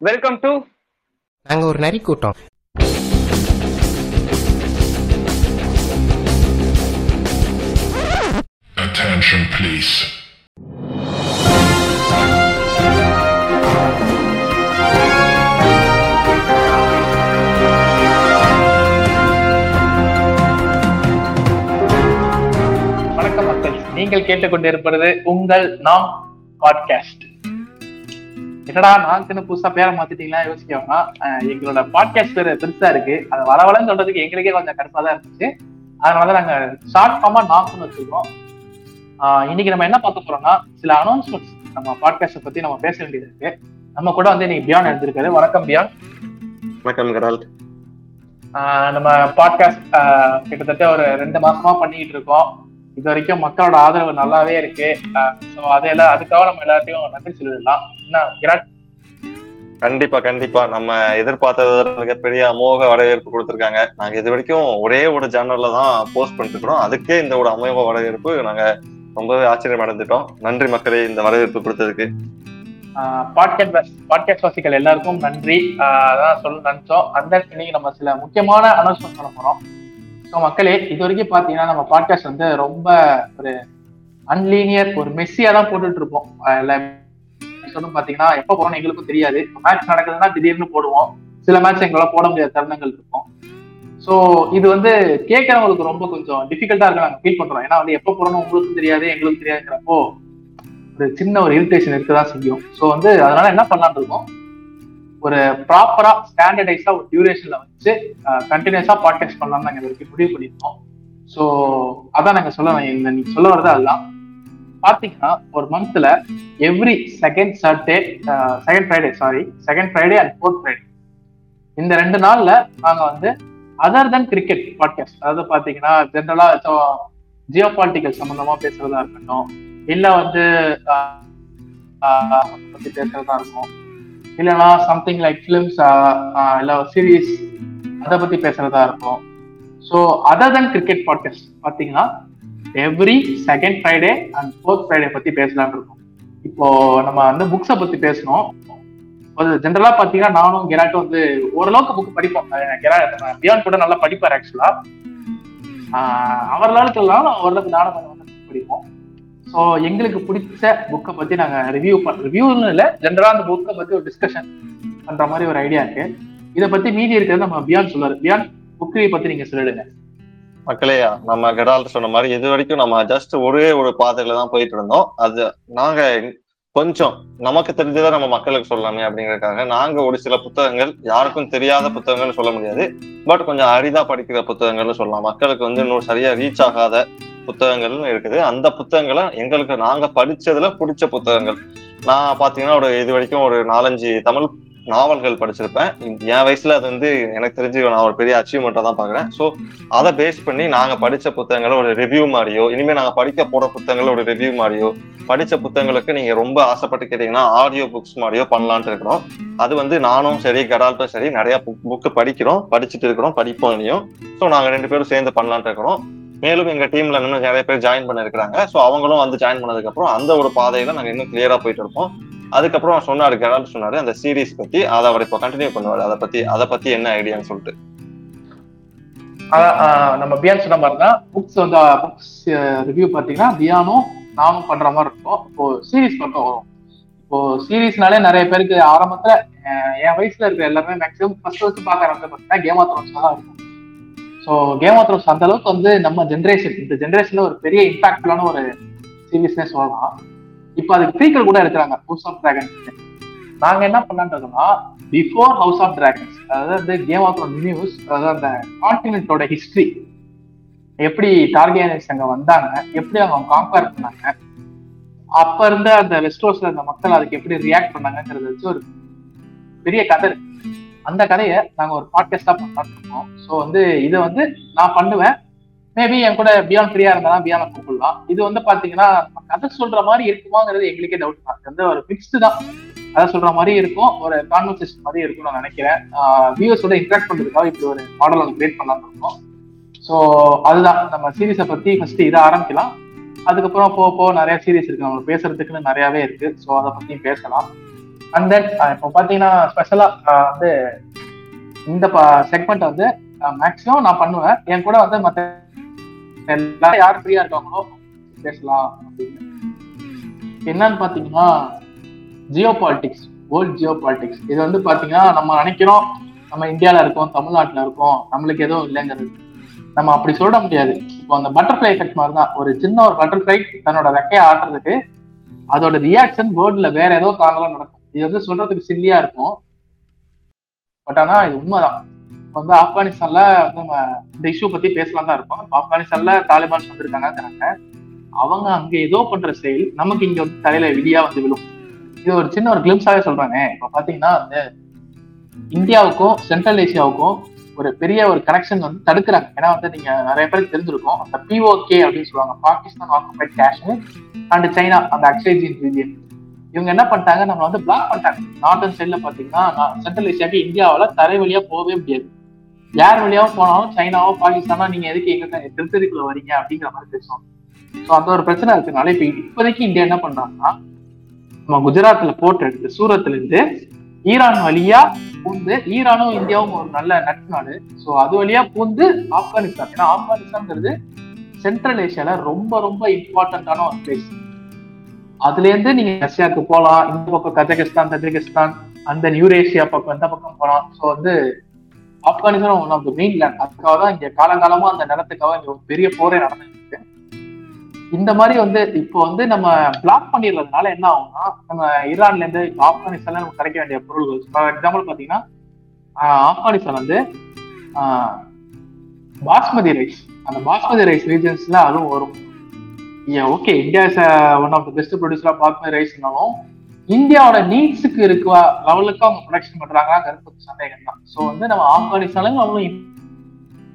Welcome to நாங்க ஒரு நரி கூட்டம். Attention, please. வணக்கம் மக்கள். நீங்கள் கேட்டுக்கொண்டிருப்பது உங்கள் நாம் பாட்காஸ்ட் என்னடா நாக்குன்னு புதுசா பேரை மாத்திட்டீங்களா யோசிக்க வேணாம் எங்களோட பாட்காஸ்ட் பேரு பெருசா இருக்கு. அதை வரவலன்னு சொல்றதுக்கு எங்களுக்கே கொஞ்சம் கடுப்பா தான் இருந்துச்சு. அதனாலதான் நாங்க ஷார்ட் ஃபார்மா நாக்குன்னு வச்சிருக்கோம். இன்னைக்கு நம்ம என்ன பார்க்க போறோம்னா சில அனௌன்ஸ்மெண்ட்ஸ் நம்ம பாட்காஸ்ட பத்தி நம்ம பேச வேண்டியது இருக்கு. நம்ம கூட வந்து இன்னைக்கு பியான் எடுத்திருக்காரு. வணக்கம் பியான். வணக்கம் கடால் நம்ம பாட்காஸ்ட் கிட்டத்தட்ட ஒரு ரெண்டு மாசமா பண்ணிக்கிட்டு இருக்கோம். இது வரைக்கும் மக்களோட ஆதரவு நல்லாவே இருக்கு. ஸோ அதையெல்லாம் அதுக்காக நம்ம எல்லாத்தையும் நன்றி சொல்லிடலாம். விராட்? கண்டிப்பா கண்டிப்பா. நம்ம எதிர்பார்த்ததை மிகப்பெரிய அமோக வரவேற்பு கொடுத்திருக்காங்க. நாங்க இது வரைக்கும் ஒரே ஒரு ஜேனல்ல தான் போஸ்ட் பண்ணிட்டு இருக்கிறோம் அதுக்கே இந்த ஒரு அமோக வரவேற்பு நாங்க ரொம்பவே ஆச்சரியம் அடைஞ்சிட்டோம் நன்றி மக்களே இந்த வரவேற்பு கொடுத்ததுக்கு. பாட்காஸ்ட் பாட்காஸ்ட் வாசிகள் எல்லாருக்கும் நன்றி. அதான் சொல்ல நினைச்சோம். அந்த இன்னைக்கு நம்ம சில முக்கியமான அனௌன்ஸ்மெண்ட் பண்ண போறோம். ஸோ மக்களே இது வரைக்கும் பாத்தீங்கன்னா நம்ம பாட்காஸ்ட் வந்து ரொம்ப ஒரு அன்லீனியர் ஒரு மெஸ்ஸியா தான் போட்டுட்டு இருப்போம். ஆஹ் எல்லா பாத்தீங்கன்னா எப்ப போறோம்னு எங்களுக்கும் தெரியாது. மேட்ச் நடக்குதுன்னா திடீர்னு போடுவோம். சில மேட்ச் எங்களால போட முடியாத தருணங்கள் இருக்கும். ஸோ இது வந்து கேட்கறவங்களுக்கு ரொம்ப கொஞ்சம் டிஃபிகல்ட்டா இருக்கு நாங்க ஃபீல் பண்றோம். ஏன்னா வந்து எப்ப போறோம்னு உங்களுக்கும் தெரியாது எங்களுக்கும் தெரியாதுங்கிறப்போ ஒரு சின்ன ஒரு இரிட்டேஷன் இருக்கதான் செய்யும். ஸோ வந்து அதனால என்ன பண்ணலாம்னு இருக்கோம்? ஒரு ப்ராப்பரா ஸ்டாண்டர்டைஸா ஒரு டியூரேஷன்ல வச்சு கண்டினியூஸா பாட்காஸ்ட் பண்ணலாம்னு நாங்க முடிவு பண்ணியிருக்கோம். ஸோ அதான் நாங்க சொல்ல நீங்க சொல்ல வரதா அதுதான். பாத்தீங்கன்னா ஒரு மந்த்ல every second Saturday second Friday sorry second Friday and fourth Friday இந்த ரெண்டு நாள்ல நாங்க வந்து அதர் தென் கிரிக்கெட் பாட்காஸ்ட் அதாவது பாத்தீங்கன்னா ஜென்ரலா ஜியோ பாலிட்டிக்கல் சம்பந்தமா பேசுறதா இருக்கட்டும் இல்ல வந்து ஆஹ், ஆஹ், பத்தி பேசுறதா இருக்கும் இல்லைன்னா சம்திங் லைக் ஃபிலிம்ஸ் இல்ல சீரீஸ் அதை பத்தி பேசுறதா இருக்கும் so other then cricket podcast பாத்தீங்கன்னா every second Friday and fourth Friday பத்தி பேசலாம்னு இருக்கோம். இப்போ நம்ம வந்து புக்ஸை பத்தி பேசணும். ஒரு ஜென்ரலா பாத்தீங்கன்னா நானும் கெராட்டும் வந்து ஓரளவுக்கு புக் படிப்போம். பியான் கூட நல்லா படிப்பார் ஆக்சுவலா அவர் லெவலுக்கு ஓரளவுக்கு நானும் கொஞ்சம் வந்து படிப்போம். ஸோ எங்களுக்கு பிடிச்ச புக்கை பத்தி நாங்க ரிவ்யூ ரிவ்யூன்னு இல்லை ஜென்ரலா அந்த புக்கை பத்தி ஒரு டிஸ்கஷன் பண்ற மாதிரி ஒரு ஐடியா இருக்கு. இதை பத்தி மீதி இருக்கிறது நம்ம பியான் சொல்லுவாரு பியான் புக்கை பத்தி நீங்க சொல்லிடுங்க. மக்களேயா நம்ம கடால் சொன்ன மாதிரி இது வரைக்கும் நம்ம ஜஸ்ட் ஒரே ஒரு பாதையில தான் போயிட்டு இருந்தோம். அது நாங்க கொஞ்சம் நமக்கு தெரிஞ்சதை நம்ம மக்களுக்கு சொல்லலாமே அப்படிங்கறதுக்காக நாங்க ஒரு சில புத்தகங்கள் யாருக்கும் தெரியாத புத்தகங்கள்னு சொல்ல முடியாது. பட் கொஞ்சம் அரிதா படிக்கிற புத்தகங்கள்னு சொல்லலாம். மக்களுக்கு வந்து இன்னும் சரியா ரீச் ஆகாத புத்தகங்கள்னு இருக்குது. அந்த புத்தகங்களை எங்களுக்கு நாங்க படிச்சதுல பிடிச்ச புத்தகங்கள். நான் பாத்தீங்கன்னா ஒரு இது வரைக்கும் ஒரு நாலஞ்சு தமிழ் நாவல்கள் படிச்சிருப்பேன். என் வயசுல அது வந்து எனக்கு தெரிஞ்சு நான் ஒரு பெரிய அச்சீவ்மெண்ட்டாக தான் பாக்குறேன் ஸோ அதை பேஸ் பண்ணி நாங்க படிச்ச புத்தகங்களை ஒரு ரிவ்யூ மாதிரியோ இனிமேல் நாங்க படிக்க போற புத்தகங்களை ஒரு ரிவ்யூ மாதிரியோ படிச்ச புத்தகங்களுக்கு நீங்க ரொம்ப ஆசைப்பட்டு கேட்டீங்கன்னா ஆடியோ புக்ஸ் மாதிரியோ பண்ணலான்ட்டு இருக்கிறோம். அது வந்து நானும் சரி கடால்ட்டும் சரி நிறைய புக் படிக்கிறோம் படிச்சுட்டு இருக்கிறோம் படிப்போம் இனியும் ஸோ நாங்க ரெண்டு பேரும் சேர்ந்து பண்ணலான்ட்டு இருக்கிறோம். மேலும் எங்க டீம்ல இன்னும் நிறைய பேர் ஜாயின் பண்ணிருக்கிறாங்க ஸோ அவங்களும் வந்து ஜாயின் பண்ணதுக்கு அப்புறம் அந்த ஒரு பாதையில நாங்க இன்னும் கிளியரா போயிட்டு இருப்போம் அதுக்கப்புறம் சொன்னாரு கடால் சொன்னாரு. அந்த சீரிஸ் பத்தி அதை அவர் இப்போ கண்டினியூ பண்ணுவாரு. அதை பத்தி அதை பத்தி என்ன ஐடியான்னு சொல்லிட்டு. அதான், நம்ம பியான் சொன்ன மாதிரி தான் புக்ஸ் வந்து புக்ஸ் ரிவ்யூ பார்த்தீங்கன்னா பியானும் நானும் பண்ற மாதிரி இருக்கும். இப்போ சீரீஸ் பக்கம் வரும். இப்போ சீரிஸ்னாலே நிறைய பேருக்கு ஆரம்பத்துல என் வயசுல இருக்கிற எல்லாருமே மேக்ஸிமம் ஃபர்ஸ்ட் ஃபர்ஸ்ட் பார்க்க ஆரம்பிச்சது பார்த்தீங்கன்னா கேம் ஆஃப் த்ரோன்ஸ் தான் இருக்கும். ஸோ கேம் ஆஃப் த்ரோன்ஸ் அந்த அளவுக்கு வந்து நம்ம ஜென்ரேஷன் இந்த ஜென்ரேஷன்ல ஒரு பெரிய இம்பாக்ட்ஃபுல்லான ஒரு சீரீஸ்னே சொல்லலாம். இப்போ அதுக்கு ப்ரீக்வல் கூட எடுக்கிறாங்க ஹவுஸ் ஆஃப் டிராகன்ஸ் நாங்க என்ன பண்ணலான்றதுன்னா பிஃபோர் ஹவுஸ் ஆஃப் டிராகன்ஸ் அதாவது வந்து கேம் ஆஃப் நியூஸ் அதாவது அந்த கான்டினென்ட்டோட ஹிஸ்டரி எப்படி டார்கேனியன்ஸ் அங்க வந்தாங்க எப்படி அவங்க காம்பேர் பண்ணாங்க அப்ப இருந்த அந்த வெஸ்டோஸ்ல அந்த மக்கள் அதுக்கு எப்படி ரியாக்ட் பண்ணாங்கங்கிறத வச்சு ஒரு பெரிய கதை இருக்கு. அந்த கதையை நாங்க ஒரு பாட்காஸ்டா பண்ணலாம்னு இருக்கோம். ஸோ வந்து இதை வந்து நான் பண்ணுவேன். மேபி என் கூட பியான் ஃப்ரீயா இருந்தாலும் பியான கூப்பிடலாம். இது வந்து பாத்தீங்கன்னா கதை சொல்ற மாதிரி இருக்குமாங்கிறது எங்களுக்கே டவுட் தான். வந்து ஒரு மிக்ஸ்டு தான். கதை சொல்ற மாதிரி இருக்கும் ஒரு கான்வர்சேஷன் மாதிரி இருக்கும்னு நான் நினைக்கிறேன். வியூவர்ஸோட இன்ட்ராக்ட் பண்றதுக்காக இப்படி ஒரு மாடல் ஒன்று கிரியேட் பண்ணலாம்னு இருக்கோம். ஸோ அதுதான். நம்ம சீரீஸை பத்தி ஃபர்ஸ்ட் இதை ஆரம்பிக்கலாம். அதுக்கப்புறம் போக போக நிறைய சீரீஸ் இருக்கு. நம்ம பேசுறதுக்குன்னு நிறையாவே இருக்கு. ஸோ அதை பத்தியும் பேசலாம். அண்ட் தென் இப்போ பார்த்தீங்கன்னா ஸ்பெஷலாக வந்து இந்த செக்மெண்ட் வந்து மேக்ஸிமம் நான் பண்ணுவேன். என் கூட வந்து மற்ற எல்லாரும் யார் ஃப்ரீயா இருக்காங்களோ பேசலாம் அப்படின்னு. என்னன்னு பாத்தீங்கன்னா geopolitics world geopolitics இது வந்து பாத்தீங்கன்னா நம்ம நினைக்கிறோம் நம்ம இந்தியால இருக்கோம் தமிழ்நாட்டுல இருக்கோம் நம்மளுக்கு எதுவும் இல்லைங்கிறது. நம்ம அப்படி சொல்ல முடியாது. இப்போ அந்த பட்டர்ஃபிளை எஃபெக்ட் மாதிரி தான் ஒரு சின்ன ஒரு பட்டர்ஃபிளை தன்னோட ரெக்கையை ஆட்டுறதுக்கு அதோட ரியாக்ஷன் வேர்ல்ட்ல வேற ஏதோ காரணம் நடக்கும். இது வந்து சொல்றதுக்கு சில்லியா இருக்கும். பட் ஆனா இது உண்மைதான். வந்து ஆப்கானிஸ்தான்ல வந்து நம்ம இந்த இஷ்யூ பத்தி பேசலாம் தான் இருப்போம் இப்ப ஆப்கானிஸ்தான்ல தாலிபான்ஸ் வந்திருக்காங்க அவங்க அங்க ஏதோ பண்ற செயல் நமக்கு இங்க வந்து தலையில விதியா வந்து விழும். இது ஒரு சின்ன ஒரு கிளிம்ஸாவே சொல்றாங்க. இப்ப பாத்தீங்கன்னா வந்து இந்தியாவுக்கும் சென்ட்ரல் ஏசியாவுக்கும் ஒரு பெரிய ஒரு கனெக்ஷன் வந்து தடுக்கிறாங்க. ஏன்னா வந்து நீங்க நிறைய பேருக்கு தெரிஞ்சிருக்கும். அந்த பிஓகே அப்படின்னு சொல்லுவாங்க. Pakistan occupied Kashmir and China அந்த அக்ஸைஜின் ரீஜியன் இவங்க என்ன பண்ணிட்டாங்க? நம்ம வந்து பிளாக் பண்ணிட்டாங்க. நார்த்தன் சைட்ல பாத்தீங்கன்னா சென்ட்ரல் ஏசியாவுக்கு இந்தியாவில தரை வழியா போகவே முடியாது. யார் வழியாவும் போனாலும் சைனாவோ பாகிஸ்தானோ நீங்க எதுக்கு எங்க திருத்ததிக்குள்ள வரீங்க அப்படிங்கிற மாதிரி பேசுவாங்க. ஸோ அந்த ஒரு பிரச்சனை இருக்கனால இப்ப இப்போதைக்கு இந்தியா என்ன பண்றாங்கன்னா நம்ம குஜராத்ல போட்டு எடுத்து சூரத்ல இருந்து ஈரான் வழியா பூந்து ஈரானும் இந்தியாவும் ஒரு நல்ல நட்பு நாடு ஸோ அது வழியா பூந்து ஆப்கானிஸ்தான். ஏன்னா ஆப்கானிஸ்தான்ங்கிறது சென்ட்ரல் ஏசியால ரொம்ப ரொம்ப இம்பார்ட்டன்டான ஒரு பிளேஸ் அதுல இருந்து நீங்க ரஷ்யாவுக்கு போகலாம் இந்த பக்கம் கஜகஸ்தான் தஜிகிஸ்தான் அந்த நியூரேஷியா பக்கம் இந்த பக்கம் போகலாம் ஸோ வந்து Afghanistan one of the mainland அதுக்காக தான் இங்க காலங்காலமா அந்த நிலத்துக்காக இங்க ஒரு பெரிய போரே நடந்துருக்கு இந்த மாதிரி வந்து இப்போ வந்து நம்ம பிளாக் பண்ணிடுறதுனால என்ன ஆகும்னா நம்ம ஈரான்ல இருந்து இப்போ ஆப்கானிஸ்தான்ல நமக்கு கிடைக்க வேண்டிய பொருள்கள் ஃபார் எக்ஸாம்பிள் பாத்தீங்கன்னா ஆப்கானிஸ்தான் வந்து பாஸ்மதி ரைஸ். அந்த பாஸ்மதி ரைஸ் ரீஜன்ஸ்ல அதுவும் வரும். Okay India is one of the best producer of basmati ரைஸ்னாலும் இந்தியாவோட நீட்ஸுக்கு இருக்க லெவலுக்கு அவங்க ப்ரொடக்ஷன் பண்றாங்கன்னா சந்தேகம் தான் ஸோ வந்து நம்ம ஆப்கானிஸ்தானுக்கு அவங்களும்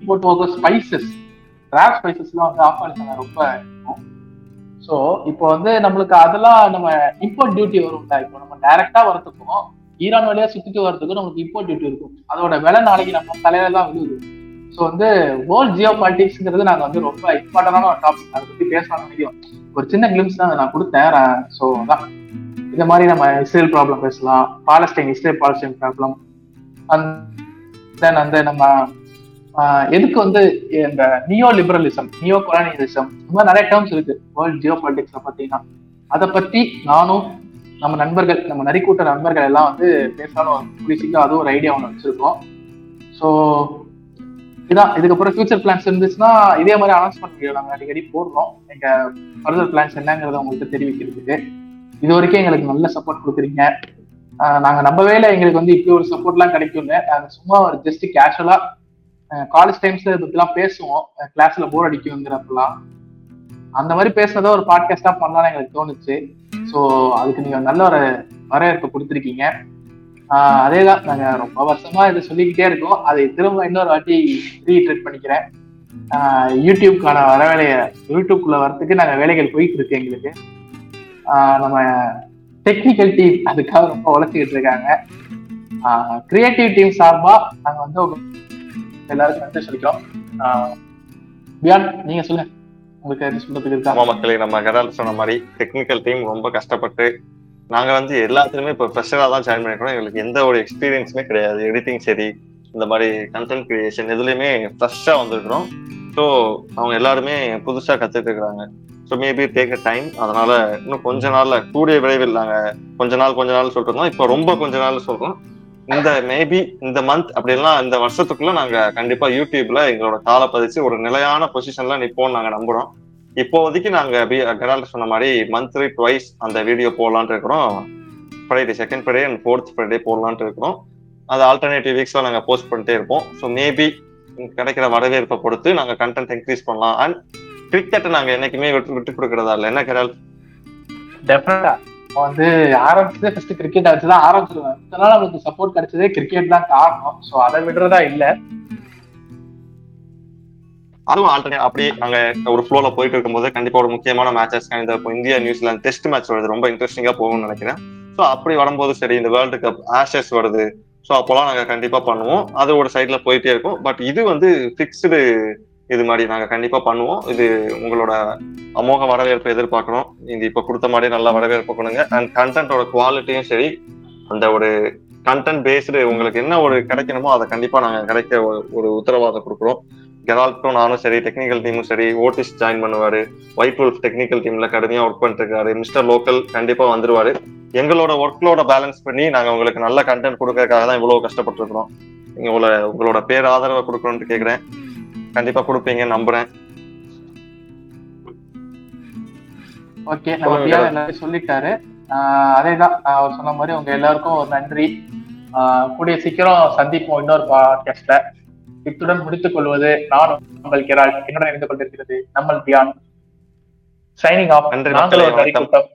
இம்போர்ட் போக ஸ்பைசஸ் ரேப் ஸ்பைசஸ்லாம் வந்து ஆப்கானிஸ்தான் ரொம்ப இருக்கும். ஸோ இப்போ வந்து நம்மளுக்கு அதெல்லாம் நம்ம இம்போர்ட் டியூட்டி வரும்ல இப்போ நம்ம டைரக்டா வரத்துக்கும் ஈரான் வழியா சுத்திட்டு வரதுக்கும் நமக்கு இம்போர்ட் டியூட்டி இருக்கும். அதோட விலை நாளைக்கு நம்ம தலையில தான் விழுது. ஸோ வந்து வேர்ல்ட் ஜியோ பாலிட்டிக்ஸ்ங்கிறது நாங்கள் வந்து ரொம்ப இம்பார்ட்டண்டான ஒரு டாபிக் அதை பத்தி பேசலாம் முடியும் ஒரு சின்ன கிளிம்ஸ் தான் நான் கொடுத்தேன். ஸோ அதான். இந்த மாதிரி நம்ம இஸ்ரேல் ப்ராப்ளம் பேசலாம் Palestine Israel Palestine problem then அந்த நம்ம எதுக்கு வந்து இந்த நியோ லிபரலிசம் நியோ கொலானியலிசம் இந்த மாதிரி நிறைய டேர்ம்ஸ் இருக்கு. வேர்ல்ட் ஜியோ பாலிடிக்ஸ்ல பாத்தீங்கன்னா அதை பத்தி நானும் நம்ம நண்பர்கள் நம்ம நரிக்கூட்ட நண்பர்கள் எல்லாம் வந்து பேசணும் புரிசிக்க அதுவும் ஒரு ஐடியா ஒன்று வச்சிருக்கோம். ஸோ இதான். இதுக்கப்புறம் ஃபியூச்சர் பிளான்ஸ் இருந்துச்சுன்னா இதே மாதிரி அனௌன்ஸ்மெண்ட் வீடியோ நாங்கள் அடிக்கடி போடுறோம். எங்க ஃபர்தர் பிளான்ஸ் என்னங்கிறத உங்கள்கிட்ட தெரிவிக்கிறதுக்கு. இது வரைக்கும் எங்களுக்கு நல்ல சப்போர்ட் கொடுக்குறீங்க. நாங்க நம்பவே இல்லை எங்களுக்கு வந்து இப்படி ஒரு சப்போர்ட்லாம் கிடைக்கும்னு. நாங்க சும்மா ஒரு ஜஸ்ட் கேஷுவலா காலேஜ் டைம்ஸ்ல இதை பத்திலாம் பேசுவோம். கிளாஸ்ல போர் அடிக்குங்கிறப்பெல்லாம் அந்த மாதிரி பேசுனதை ஒரு பாட்காஸ்டா பண்ணலாம்னு எங்களுக்கு தோணுச்சு. ஸோ அதுக்கு நீங்க நல்ல ஒரு வரவேற்பு கொடுத்துருக்கீங்க. அதே தான் நாங்க ரொம்ப வருஷமா இதை சொல்லிக்கிட்டே இருக்கோம். அதை திரும்ப இன்னொரு வாட்டி ரீட்ரேட் பண்ணிக்கிறேன். யூடியூப்கான வர வேலையை யூடியூப்குள்ள வரத்துக்கு நாங்க வேலைகள் போயிட்டு இருக்கு எங்களுக்கு. நம்ம டெக்னிக்கல் டீம் அதுக்காக ரொம்ப உழைச்சிக்கிட்டு இருக்காங்க. கிரியேட்டிவ் டீம் சார்பா நாங்க வந்து எல்லாருக்கும் நன்றி சொல்லிக்கிறோம். பியான் நீங்க சொல்லுங்க. உங்களுக்கு சொல்றதுக்கு இருக்கா? மக்களே நம்ம கடால் சொன்ன மாதிரி டெக்னிக்கல் டீம் ரொம்ப கஷ்டப்பட்டு நாங்க வந்து எல்லாத்துலயுமே இப்போ ஃப்ரெஷரா தான் ஜாயின் பண்ணிக்கிறோம் எங்களுக்கு எந்த ஒரு எக்ஸ்பீரியன்ஸுமே கிடையாது. எடிட்டிங் சரி இந்த மாதிரி கண்டென்ட் கிரியேஷன் எதுலையுமே ஃப்ரெஷ்ஷா வந்திருக்கிறோம். ஸோ அவங்க எல்லாருமே புதுசா கத்துட்டு இருக்கிறாங்க. So maybe take a time அதனால இன்னும் கொஞ்ச நாள்ல கூடிய விரைவில் நாங்கள் கொஞ்ச நாள் கொஞ்ச நாள் சொல்றோம். இப்போ ரொம்ப கொஞ்ச நாள் சொல்றோம். இந்த மேபி இந்த மந்த் அப்படிலாம் இந்த வருஷத்துக்குள்ள நாங்க கண்டிப்பா யூடியூப்ல எங்களோட காலை பதிச்சு ஒரு நிலையான பொசிஷன்ல நிப்போம் நாங்க நம்புறோம். இப்போதைக்கு நாங்க கடால் சொன்ன மாதிரி மந்த்லி ட்வைஸ் அந்த வீடியோ போடலான்ட்டு இருக்கிறோம். Friday second Friday and fourth Friday போடலான்ட்டு இருக்கிறோம். அது ஆல்டர்னேட்டிவ் வீக்ஸ்ல நாங்க போஸ்ட் பண்ணிட்டே இருப்போம். ஸோ மேபி கிடைக்கிற வரவேற்பை பொறுத்து நாங்க கண்டென்ட் இன்க்ரீஸ் பண்ணலாம். அண்ட் கிரிக்கெட்டை நாங்க என்னைக்குமே விட்டு விட்டு கொடுக்கறதா இல்லை. என்ன கடால்? டெஃபினட்டா வந்து ஆரம்பிச்சதே ஃபர்ஸ்ட் கிரிக்கெட் வச்சுதான் ஆரம்பிச்சிருவேன். இதனால நமக்கு சப்போர்ட் கிடைச்சதே கிரிக்கெட் தான் காரணம். ஸோ அதை விடுறதா இல்ல. அதுவும் ஆல்டர்னேட் அப்படி நாங்க ஒரு ஃப்ளோல போயிட்டு இருக்கும்போது கண்டிப்பா ஒரு முக்கியமான மேட்சஸ் இந்த இந்தியா நியூசிலாந்து டெஸ்ட் மேட்ச் வருது. ரொம்ப இன்ட்ரெஸ்டிங்கா போகும்னு நினைக்கிறேன். ஸோ அப்படி வரும்போது சரி இந்த வேர்ல்டு கப் ஆஷஸ் வருது. ஸோ அப்போலாம் நாங்க கண்டிப்பா பண்ணுவோம். அது ஒரு சைட்ல போயிட்டே இருக்கும். பட் இது வந்து ஃபிக்ஸ்டு இது மாதிரி நாங்க கண்டிப்பா பண்ணுவோம். இது உங்களோட அமோக வரவேற்பை எதிர்பார்க்கணும். இது இப்ப கொடுத்த மாதிரி நல்லா வரவேற்பு கொடுங்க. அண்ட் கண்டென்ட்டோட குவாலிட்டியும் சரி அந்த ஒரு கண்டென்ட் பேஸ்டு உங்களுக்கு என்ன ஒரு கிடைக்கணுமோ அதை கண்டிப்பா நாங்க கிடைக்க ஒரு- உத்தரவாதம் கொடுக்குறோம். கெரால்ட்டும் நானும் சரி டெக்னிக்கல் டீமும் சரி ஓட்டிஸ் ஜாயின் பண்ணுவாரு. ஒயிட் wolf டெக்னிக்கல் டீம்ல கடுமையா ஒர்க் பண்ணிட்டு இருக்காரு மிஸ்டர் லோக்கல் கண்டிப்பா வந்துருவாரு. எங்களோட ஒர்க்லோட பேலன்ஸ் பண்ணி நாங்க உங்களுக்கு நல்ல கண்டென்ட் கொடுக்கறதுக்காக தான் இவ்வளவு கஷ்டப்பட்டு இருக்கிறோம் உங்களோட உங்களோட பேர் ஆதரவை கொடுக்கணும்னு கேக்குறேன். கண்டிப்பா கொடுப்பீங்கன்னு நம்புறேன். ஓகே நம்ம. பிஆர் எல்லாரும் சொல்லிட்டாரு. ஆஹ் அதேதான் ஆஹ் அவர் சொன்ன மாதிரி உங்க எல்லாருக்கும் ஒரு நன்றி. ஆஹ் கூடிய சீக்கிரம் சந்திப்போம் இன்னொரு பாட்காஸ்ட்ல இத்துடன் முடித்துக் கொள்வது நான் உங்கள் கிரால். என்னுடன் இணைந்து கொண்டிருக்கிறது நம்மள் பியான் சைனிங் ஆஃப் நன்றி நாங்கள் ஒரு. கூட்டம்.